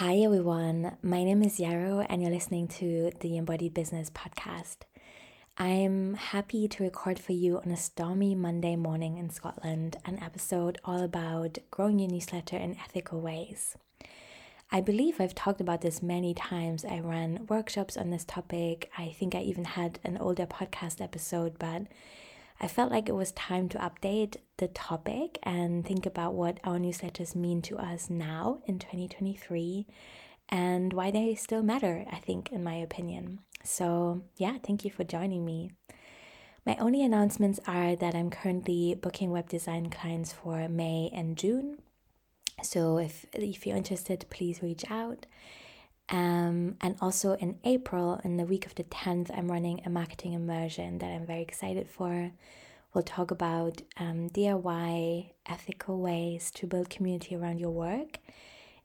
Hi, everyone. My name is Yarrow, and you're listening to the Embodied Business podcast. I'm happy to record for you on a stormy Monday morning in Scotland an episode all about growing your newsletter in ethical ways. I believe I've talked about this many times. I ran workshops on this topic. I think I even had an older podcast episode, but I felt like it was time to update the topic and think about what our newsletters mean to us now in 2023 and why they still matter, I think, in my opinion. So, yeah, thank you for joining me. My only announcements are that I'm currently booking web design clients for May and June. So, if, if you're interested, please reach out. Um, and also in April, in the week of the 10th, I'm running a marketing immersion that I'm very excited for. We'll talk about um, DIY, ethical ways to build community around your work.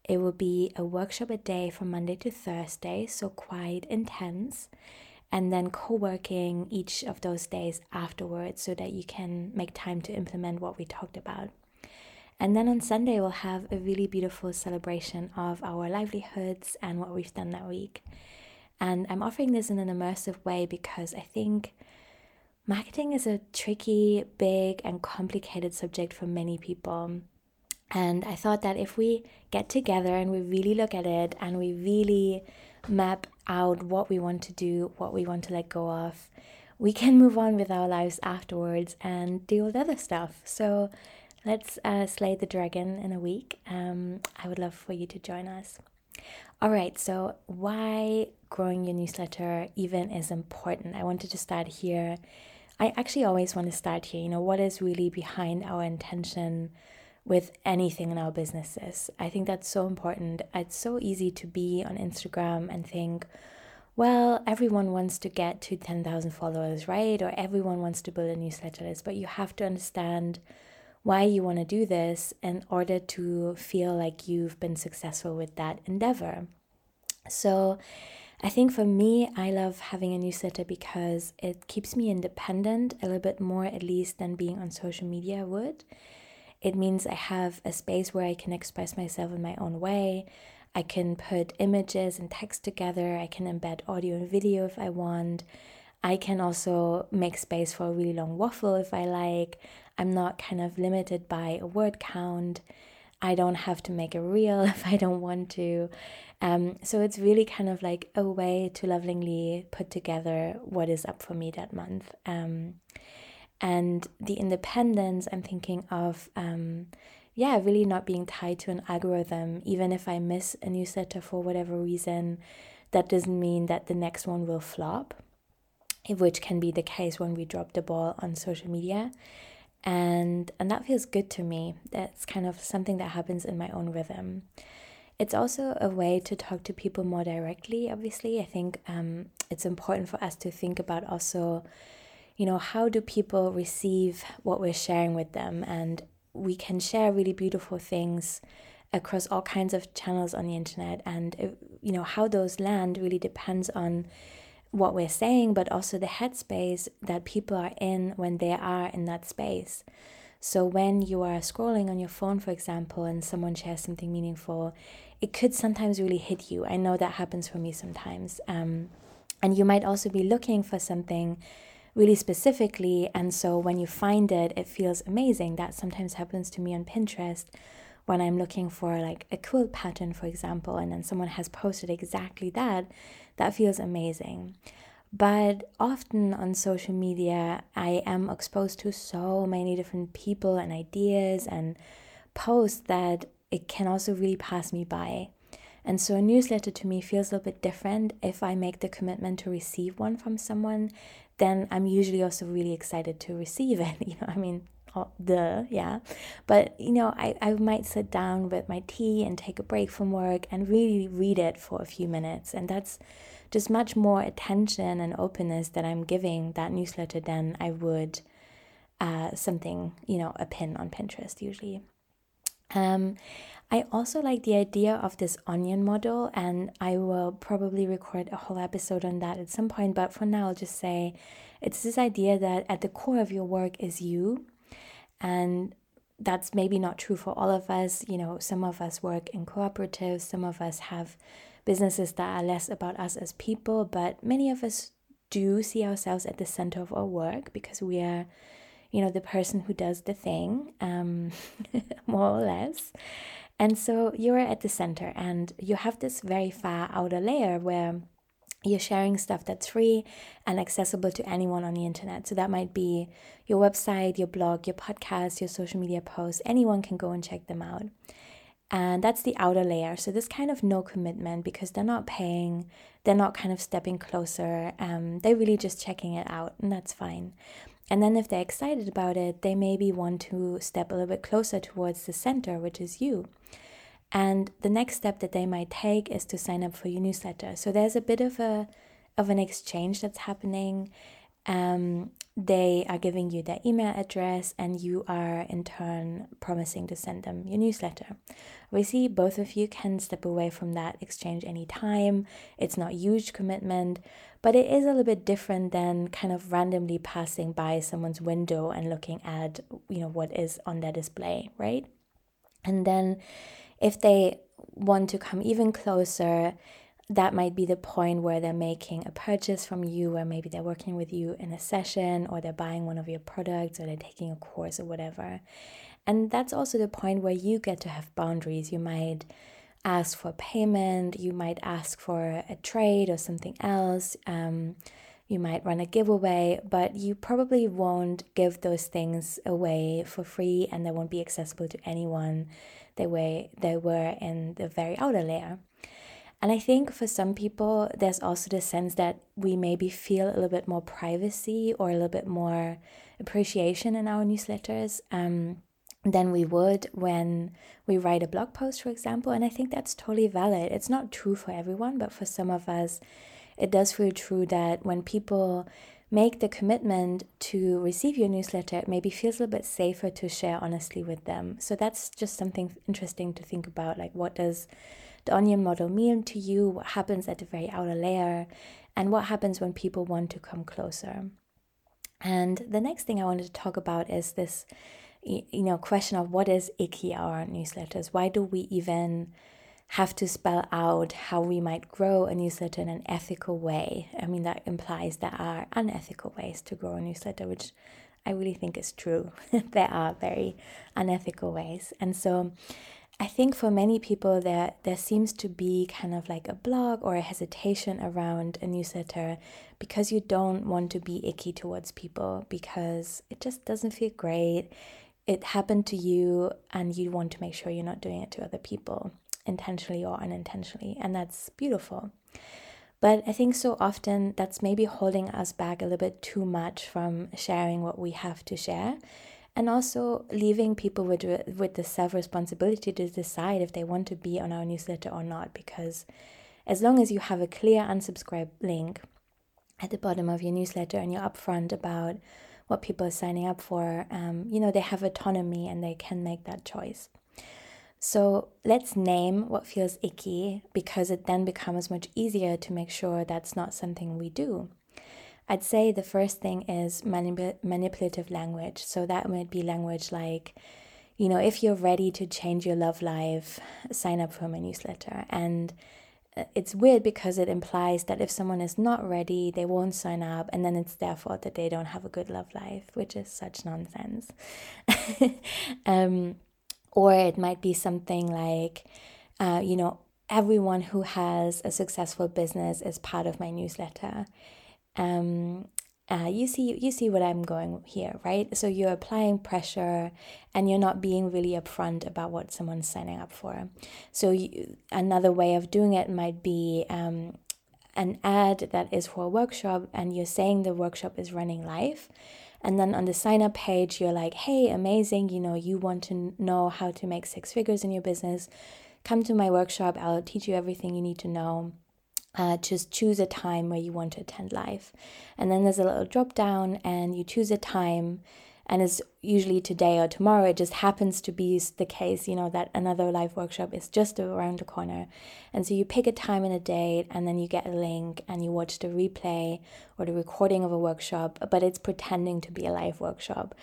It will be a workshop a day from Monday to Thursday, so quite intense. And then co working each of those days afterwards so that you can make time to implement what we talked about. And then on Sunday, we'll have a really beautiful celebration of our livelihoods and what we've done that week. And I'm offering this in an immersive way because I think marketing is a tricky, big, and complicated subject for many people. And I thought that if we get together and we really look at it and we really map out what we want to do, what we want to let go of, we can move on with our lives afterwards and deal with other stuff. So let's uh, slay the dragon in a week. Um, I would love for you to join us. All right, so why growing your newsletter even is important. I wanted to start here. I actually always want to start here. You know, what is really behind our intention with anything in our businesses? I think that's so important. It's so easy to be on Instagram and think, well, everyone wants to get to 10,000 followers, right? Or everyone wants to build a newsletter list, but you have to understand why you want to do this in order to feel like you've been successful with that endeavor. So, I think for me, I love having a newsletter because it keeps me independent a little bit more, at least, than being on social media would. It means I have a space where I can express myself in my own way. I can put images and text together. I can embed audio and video if I want. I can also make space for a really long waffle if I like. I'm not kind of limited by a word count. I don't have to make a reel if I don't want to. Um, so it's really kind of like a way to lovingly put together what is up for me that month. Um, and the independence, I'm thinking of, um, yeah, really not being tied to an algorithm. Even if I miss a newsletter for whatever reason, that doesn't mean that the next one will flop which can be the case when we drop the ball on social media and and that feels good to me. That's kind of something that happens in my own rhythm. It's also a way to talk to people more directly obviously. I think um, it's important for us to think about also you know how do people receive what we're sharing with them? And we can share really beautiful things across all kinds of channels on the internet. And you know how those land really depends on what we're saying, but also the headspace that people are in when they are in that space. So, when you are scrolling on your phone, for example, and someone shares something meaningful, it could sometimes really hit you. I know that happens for me sometimes. Um, and you might also be looking for something really specifically. And so, when you find it, it feels amazing. That sometimes happens to me on Pinterest when I'm looking for like a quilt pattern, for example, and then someone has posted exactly that that feels amazing. But often on social media, I am exposed to so many different people and ideas and posts that it can also really pass me by. And so a newsletter to me feels a little bit different. If I make the commitment to receive one from someone, then I'm usually also really excited to receive it. You know, I mean, the yeah. But you know I, I might sit down with my tea and take a break from work and really read it for a few minutes. And that's just much more attention and openness that i'm giving that newsletter than i would uh, something you know a pin on pinterest usually. Um, I also like the idea of this onion model, and I will probably record a whole episode on that at some point. But for now, I'll just say it's this idea that at the core of your work is you, and that's maybe not true for all of us. You know, some of us work in cooperatives, some of us have businesses that are less about us as people, but many of us do see ourselves at the center of our work because we are, you know, the person who does the thing, um, more or less. And so you're at the center and you have this very far outer layer where you're sharing stuff that's free and accessible to anyone on the internet. So that might be your website, your blog, your podcast, your social media posts. Anyone can go and check them out. And that's the outer layer. So this kind of no commitment because they're not paying, they're not kind of stepping closer. Um, they're really just checking it out, and that's fine. And then if they're excited about it, they maybe want to step a little bit closer towards the center, which is you. And the next step that they might take is to sign up for your newsletter. So there's a bit of a of an exchange that's happening. Um, they are giving you their email address, and you are in turn promising to send them your newsletter. Obviously, both of you can step away from that exchange anytime. It's not huge commitment, but it is a little bit different than kind of randomly passing by someone's window and looking at you know what is on their display, right? And then if they want to come even closer, that might be the point where they're making a purchase from you, or maybe they're working with you in a session, or they're buying one of your products, or they're taking a course, or whatever. And that's also the point where you get to have boundaries. You might ask for payment, you might ask for a trade or something else. Um, you might run a giveaway, but you probably won't give those things away for free and they won't be accessible to anyone the way they were in the very outer layer. And I think for some people, there's also the sense that we maybe feel a little bit more privacy or a little bit more appreciation in our newsletters um, than we would when we write a blog post, for example. And I think that's totally valid. It's not true for everyone, but for some of us, it does feel true that when people make the commitment to receive your newsletter, it maybe feels a little bit safer to share honestly with them. So that's just something interesting to think about. Like, what does the onion model mean to you? What happens at the very outer layer? And what happens when people want to come closer? And the next thing I wanted to talk about is this, you know, question of what is icky our newsletters? Why do we even have to spell out how we might grow a newsletter in an ethical way. I mean, that implies there are unethical ways to grow a newsletter, which I really think is true. there are very unethical ways. And so I think for many people there there seems to be kind of like a blog or a hesitation around a newsletter because you don't want to be icky towards people because it just doesn't feel great. It happened to you and you want to make sure you're not doing it to other people intentionally or unintentionally, and that's beautiful. But I think so often that's maybe holding us back a little bit too much from sharing what we have to share and also leaving people with with the self responsibility to decide if they want to be on our newsletter or not because as long as you have a clear unsubscribe link at the bottom of your newsletter and you're upfront about what people are signing up for um, you know they have autonomy and they can make that choice so let's name what feels icky because it then becomes much easier to make sure that's not something we do. I'd say the first thing is manip- manipulative language. So that might be language like, you know, if you're ready to change your love life, sign up for my newsletter. And uh, it's weird because it implies that if someone is not ready, they won't sign up, and then it's their fault that they don't have a good love life, which is such nonsense. um, or it might be something like, uh, you know, everyone who has a successful business is part of my newsletter. Um, uh, you see, you see what I'm going here, right? So you're applying pressure, and you're not being really upfront about what someone's signing up for. So you, another way of doing it might be um, an ad that is for a workshop, and you're saying the workshop is running live and then on the sign up page, you're like, hey, amazing, you know, you want to know how to make six figures in your business. Come to my workshop, I'll teach you everything you need to know. Uh, just choose a time where you want to attend live. And then there's a little drop down, and you choose a time and it's usually today or tomorrow. It just happens to be the case, you know, that another live workshop is just around the corner. And so you pick a time and a date, and then you get a link and you watch the replay or the recording of a workshop, but it's pretending to be a live workshop.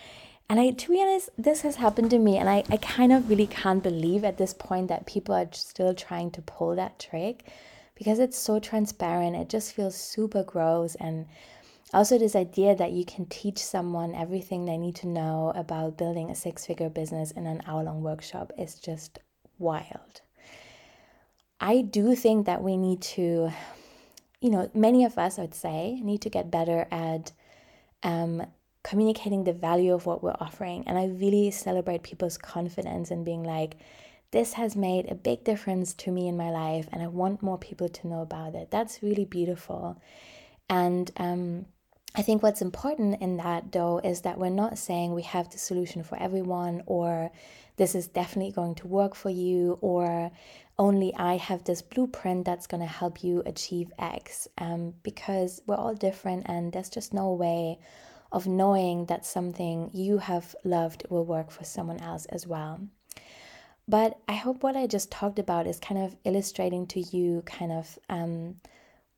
And I, to be honest, this has happened to me, and I, I kind of really can't believe at this point that people are still trying to pull that trick because it's so transparent. It just feels super gross. And also, this idea that you can teach someone everything they need to know about building a six figure business in an hour long workshop is just wild. I do think that we need to, you know, many of us, I would say, need to get better at um, communicating the value of what we're offering. And I really celebrate people's confidence and being like, this has made a big difference to me in my life, and I want more people to know about it. That's really beautiful. And um, I think what's important in that, though, is that we're not saying we have the solution for everyone, or this is definitely going to work for you, or only I have this blueprint that's going to help you achieve X. Um, because we're all different, and there's just no way of knowing that something you have loved will work for someone else as well. But I hope what I just talked about is kind of illustrating to you kind of um,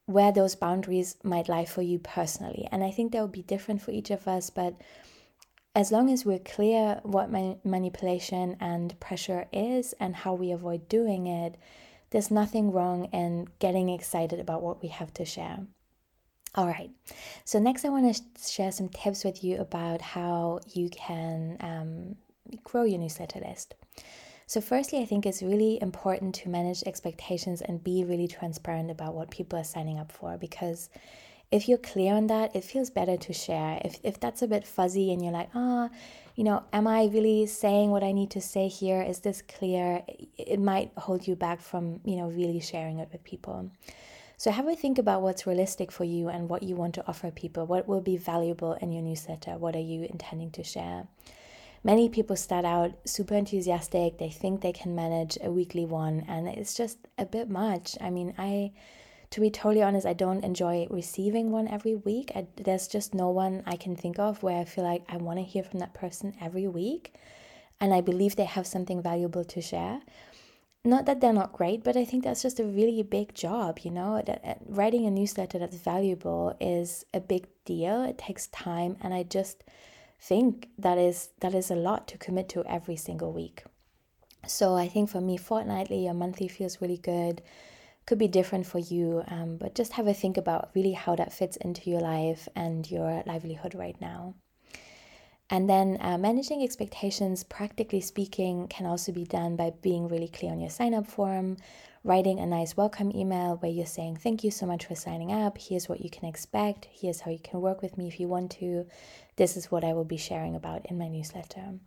where those boundaries might lie for you personally. And I think that will be different for each of us, but as long as we're clear what manipulation and pressure is and how we avoid doing it, there's nothing wrong in getting excited about what we have to share. All right. So next, I want to share some tips with you about how you can um, grow your newsletter list. So, firstly, I think it's really important to manage expectations and be really transparent about what people are signing up for because if you're clear on that, it feels better to share. If, if that's a bit fuzzy and you're like, ah, oh, you know, am I really saying what I need to say here? Is this clear? It might hold you back from, you know, really sharing it with people. So have a think about what's realistic for you and what you want to offer people. What will be valuable in your newsletter? What are you intending to share? Many people start out super enthusiastic. They think they can manage a weekly one, and it's just a bit much. I mean, I, to be totally honest, I don't enjoy receiving one every week. I, there's just no one I can think of where I feel like I want to hear from that person every week, and I believe they have something valuable to share not that they're not great, but I think that's just a really big job, you know. That, uh, writing a newsletter that's valuable is a big deal. It takes time, and I just think that is that is a lot to commit to every single week. So I think for me, fortnightly or monthly feels really good. Could be different for you, um, but just have a think about really how that fits into your life and your livelihood right now. And then uh, managing expectations, practically speaking, can also be done by being really clear on your sign up form, writing a nice welcome email where you're saying, Thank you so much for signing up. Here's what you can expect. Here's how you can work with me if you want to. This is what I will be sharing about in my newsletter.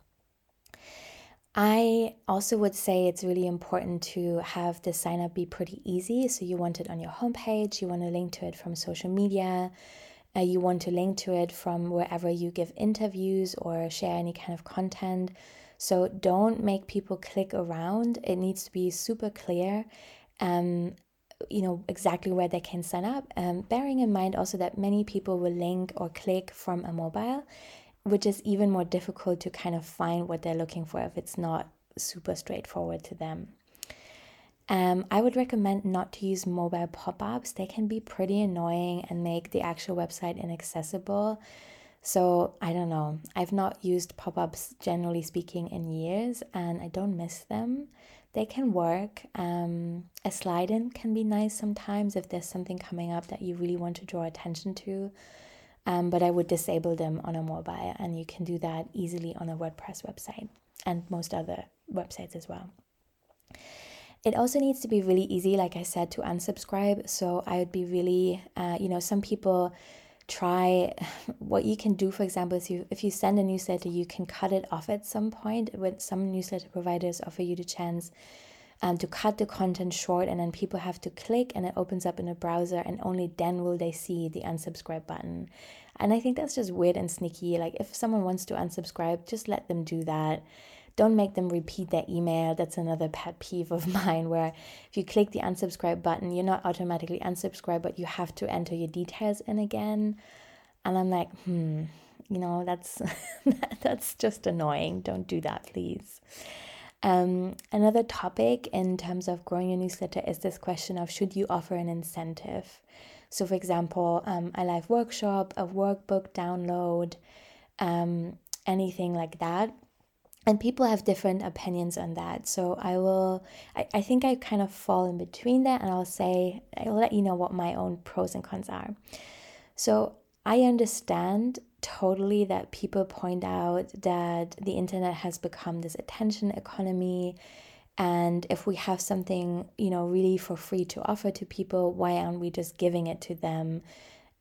I also would say it's really important to have the sign up be pretty easy. So you want it on your homepage, you want to link to it from social media uh, you want to link to it from wherever you give interviews or share any kind of content. So don't make people click around. It needs to be super clear. Um, you know exactly where they can sign up. Um, bearing in mind also that many people will link or click from a mobile, which is even more difficult to kind of find what they're looking for if it's not super straightforward to them. Um, I would recommend not to use mobile pop ups. They can be pretty annoying and make the actual website inaccessible. So, I don't know. I've not used pop ups, generally speaking, in years and I don't miss them. They can work. Um, a slide in can be nice sometimes if there's something coming up that you really want to draw attention to. Um, but I would disable them on a mobile, and you can do that easily on a WordPress website and most other websites as well. It also needs to be really easy, like I said, to unsubscribe. So I would be really, uh, you know, some people try what you can do for example is you if you send a newsletter you can cut it off at some point when some newsletter providers offer you the chance um, to cut the content short and then people have to click and it opens up in a browser and only then will they see the unsubscribe button. And i think that's just weird and sneaky. Like if someone wants to unsubscribe just let them do that don't make them repeat their email. That's another pet peeve of mine where if you click the unsubscribe button, you're not automatically unsubscribed, but you have to enter your details in again. And I'm like, hmm, you know, that's that's just annoying. Don't do that, please. Um, another topic in terms of growing your newsletter is this question of should you offer an incentive? So, for example, um, a live workshop, a workbook download, um, anything like that and people have different opinions on that. So i will I, I think i kind of fall in between that and i'll say i'll let you know what my own pros and cons are. So i understand totally that people point out that the internet has become this attention economy and if we have something you know really for free to offer to people why aren't we just giving it to them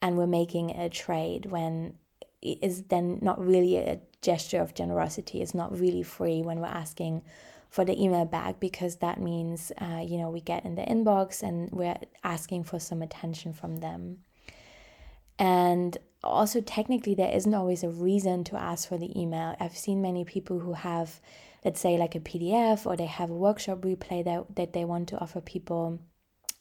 and we're making a trade when is then not really a gesture of generosity. Is not really free when we're asking for the email back because that means uh, you know we get in the inbox and we're asking for some attention from them. And also technically there isn't always a reason to ask for the email. I've seen many people who have let's say like a pdf or they have a workshop replay that, that they want to offer people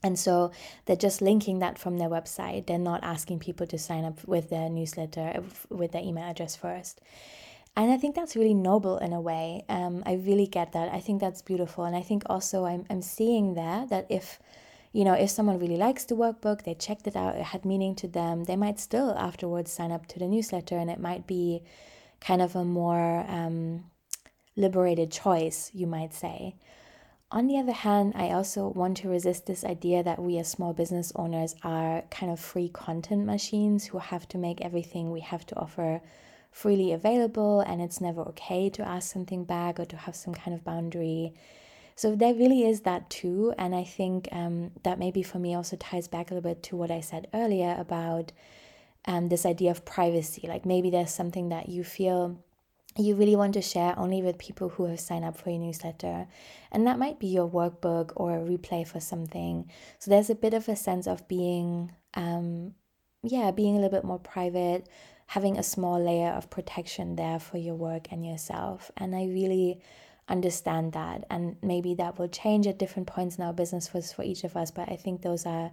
and so they're just linking that from their website. They're not asking people to sign up with their newsletter, with their email address first. And I think that's really noble in a way. Um, I really get that. I think that's beautiful. And I think also I'm, I'm seeing there that if, you know, if someone really likes the workbook, they checked it out, it had meaning to them, they might still afterwards sign up to the newsletter and it might be kind of a more um, liberated choice, you might say. On the other hand, I also want to resist this idea that we as small business owners are kind of free content machines who have to make everything we have to offer freely available and it's never okay to ask something back or to have some kind of boundary. So there really is that too. And I think um, that maybe for me also ties back a little bit to what I said earlier about um, this idea of privacy. Like maybe there's something that you feel you really want to share only with people who have signed up for your newsletter. And that might be your workbook or a replay for something. So there's a bit of a sense of being, um, yeah, being a little bit more private, having a small layer of protection there for your work and yourself. And I really understand that. And maybe that will change at different points in our business for, for each of us. But I think those are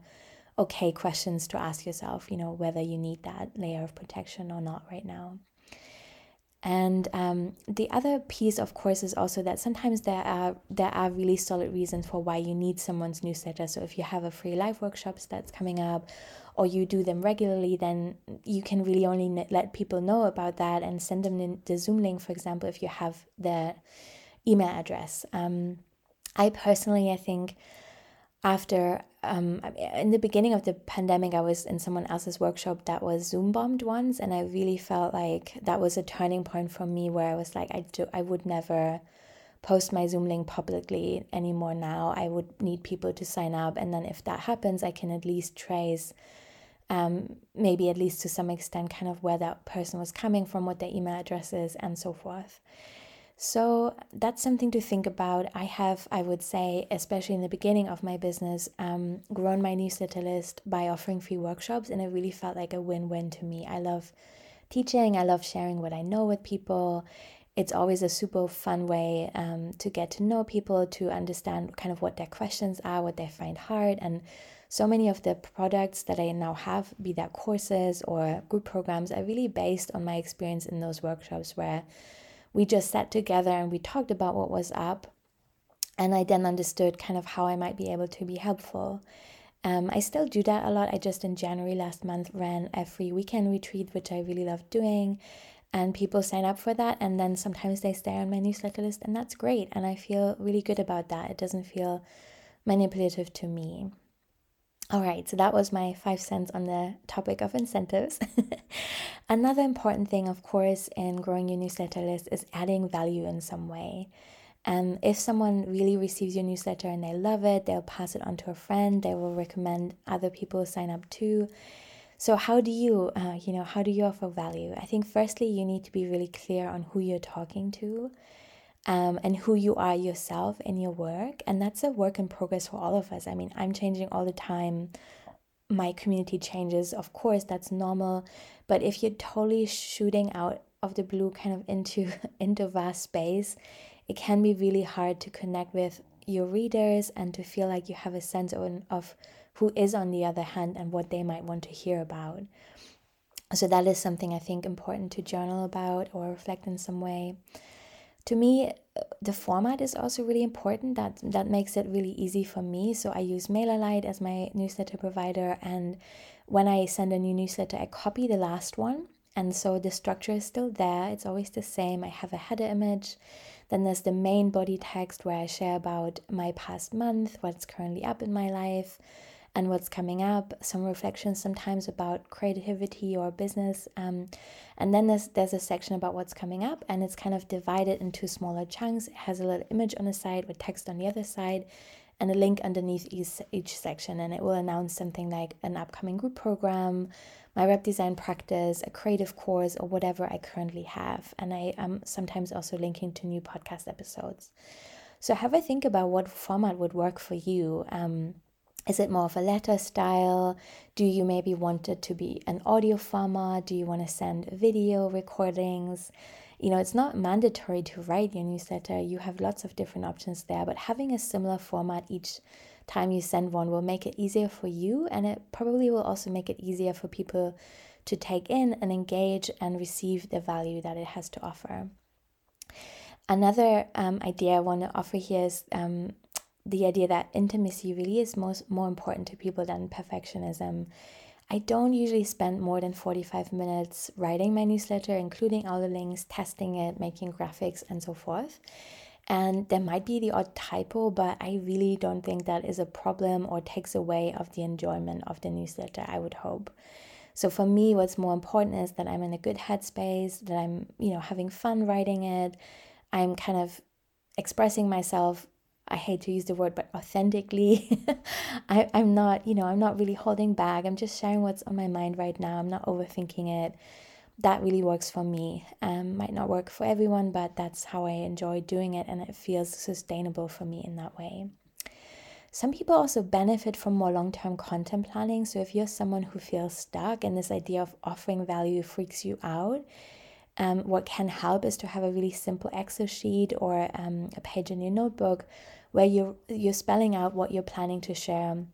okay questions to ask yourself, you know, whether you need that layer of protection or not right now. And um, the other piece, of course, is also that sometimes there are there are really solid reasons for why you need someone's newsletter. So if you have a free live workshops that's coming up, or you do them regularly, then you can really only let people know about that and send them the Zoom link, for example, if you have their email address. Um, I personally, I think after um, in the beginning of the pandemic, I was in someone else's workshop that was Zoom bombed once, and I really felt like that was a turning point for me where I was like, I do, I would never post my Zoom link publicly anymore now. I would need people to sign up, and then if that happens, I can at least trace, um, maybe at least to some extent, kind of where that person was coming from, what their email address is, and so forth. So that's something to think about. I have, I would say, especially in the beginning of my business, um, grown my newsletter list by offering free workshops, and it really felt like a win win to me. I love teaching, I love sharing what I know with people. It's always a super fun way um, to get to know people, to understand kind of what their questions are, what they find hard. And so many of the products that I now have, be that courses or group programs, are really based on my experience in those workshops where we just sat together and we talked about what was up. And I then understood kind of how I might be able to be helpful. Um, I still do that a lot. I just in January last month ran a free weekend retreat, which I really love doing. And people sign up for that, and then sometimes they stay on my newsletter list, and that's great. And I feel really good about that. It doesn't feel manipulative to me. All right, so that was my five cents on the topic of incentives. Another important thing, of course, in growing your newsletter list is adding value in some way. Um, if someone really receives your newsletter and they love it, they'll pass it on to a friend. They will recommend other people sign up too. So how do you, uh, you know, how do you offer value? I think firstly you need to be really clear on who you're talking to um, and who you are yourself in your work. And that's a work in progress for all of us. I mean, I'm changing all the time. My community changes, of course, that's normal. But if you're totally shooting out of the blue, kind of into into vast space, it can be really hard to connect with your readers and to feel like you have a sense of, of who is on the other hand and what they might want to hear about. So that is something I think important to journal about or reflect in some way to me uh, the format is also really important. That that makes it really easy for me. So i use mailerlite as my newsletter provider and when i send a new newsletter i copy the last one. And so the structure is still there, it's always the same. I have a header image. Then there's the main body text where I share about my past month, what's currently up in my life, and what's coming up. Some reflections sometimes about creativity or business. Um, and then there's there's a section about what's coming up, and it's kind of divided into smaller chunks. It has a little image on the side with text on the other side, and a link underneath each, each section and it will announce something like an upcoming group program my web design practice a creative course or whatever i currently have and i am sometimes also linking to new podcast episodes so have a think about what format would work for you um, is it more of a letter style do you maybe want it to be an audio format do you want to send video recordings you know, it's not mandatory to write your newsletter. You have lots of different options there, but having a similar format each time you send one will make it easier for you and it probably will also make it easier for people to take in and engage and receive the value that it has to offer. Another um, idea I want to offer here is um, the idea that intimacy really is most more important to people than perfectionism. I don't usually spend more than 45 minutes writing my newsletter, including all the links, testing it, making graphics, and so forth. And there might be the odd typo, but I really don't think that is a problem or takes away of the enjoyment of the newsletter, I would hope. So for me, what's more important is that I'm in a good headspace, that I'm, you know, having fun writing it. I'm kind of expressing myself I hate to use the word, but authentically. I, I'm not, you know, I'm not really holding back. I'm just sharing what's on my mind right now. I'm not overthinking it. That really works for me. Um, might not work for everyone, but that's how I enjoy doing it, and it feels sustainable for me in that way. Some people also benefit from more long term content planning. So, if you're someone who feels stuck and this idea of offering value freaks you out, um, what can help is to have a really simple Excel sheet or um, a page in your notebook where you're, you're spelling out what you're planning to share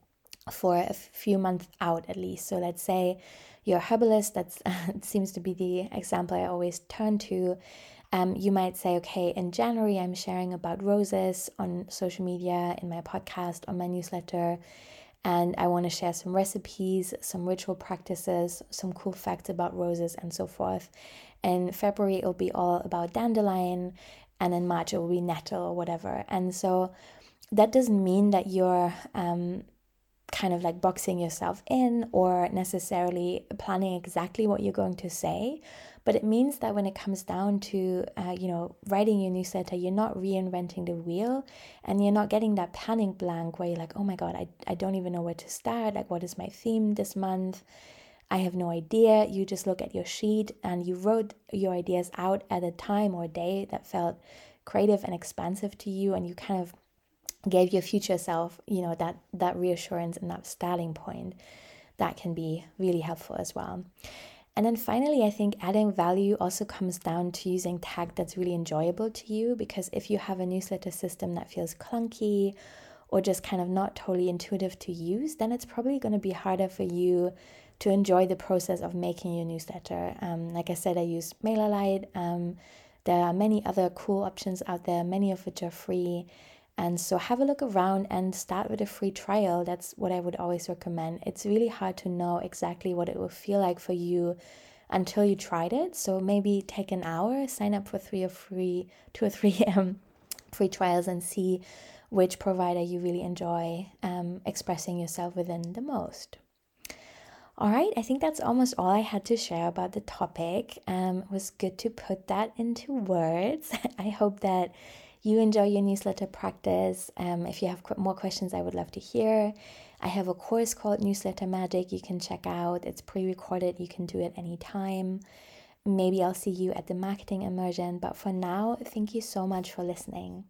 for a few months out at least. So let's say you're herbalist, that seems to be the example I always turn to. Um, you might say, okay, in January, I'm sharing about roses on social media, in my podcast, on my newsletter, and I want to share some recipes, some ritual practices, some cool facts about roses, and so forth. In February, it'll be all about dandelion, and in March, it will be nettle or whatever. And so that doesn't mean that you're um, kind of like boxing yourself in or necessarily planning exactly what you're going to say but it means that when it comes down to uh, you know writing your newsletter you're not reinventing the wheel and you're not getting that panic blank where you're like oh my god I, I don't even know where to start like what is my theme this month I have no idea. You just look at your sheet and you wrote your ideas out at a time or day that felt creative and expansive to you, and you kind of gave your future self, you know, that that reassurance and that starting point. That can be really helpful as well. And then finally, I think adding value also comes down to using tag that's really enjoyable to you because if you have a newsletter system that feels clunky or just kind of not totally intuitive to use, then it's probably going to be harder for you to enjoy the process of making your newsletter. Um, like I said, I use MailerLite. Um, there are many other cool options out there, many of which are free. And so have a look around and start with a free trial. That's what I would always recommend. It's really hard to know exactly what it will feel like for you until you tried it. So maybe take an hour, sign up for three or three, two or three um, free trials, and see which provider you really enjoy um, expressing yourself within the most. All right, I think that's almost all I had to share about the topic. Um, it was good to put that into words. I hope that you enjoy your newsletter practice. Um, if you have more questions, I would love to hear. I have a course called Newsletter Magic you can check out. It's pre recorded, you can do it anytime. Maybe I'll see you at the marketing immersion, but for now, thank you so much for listening.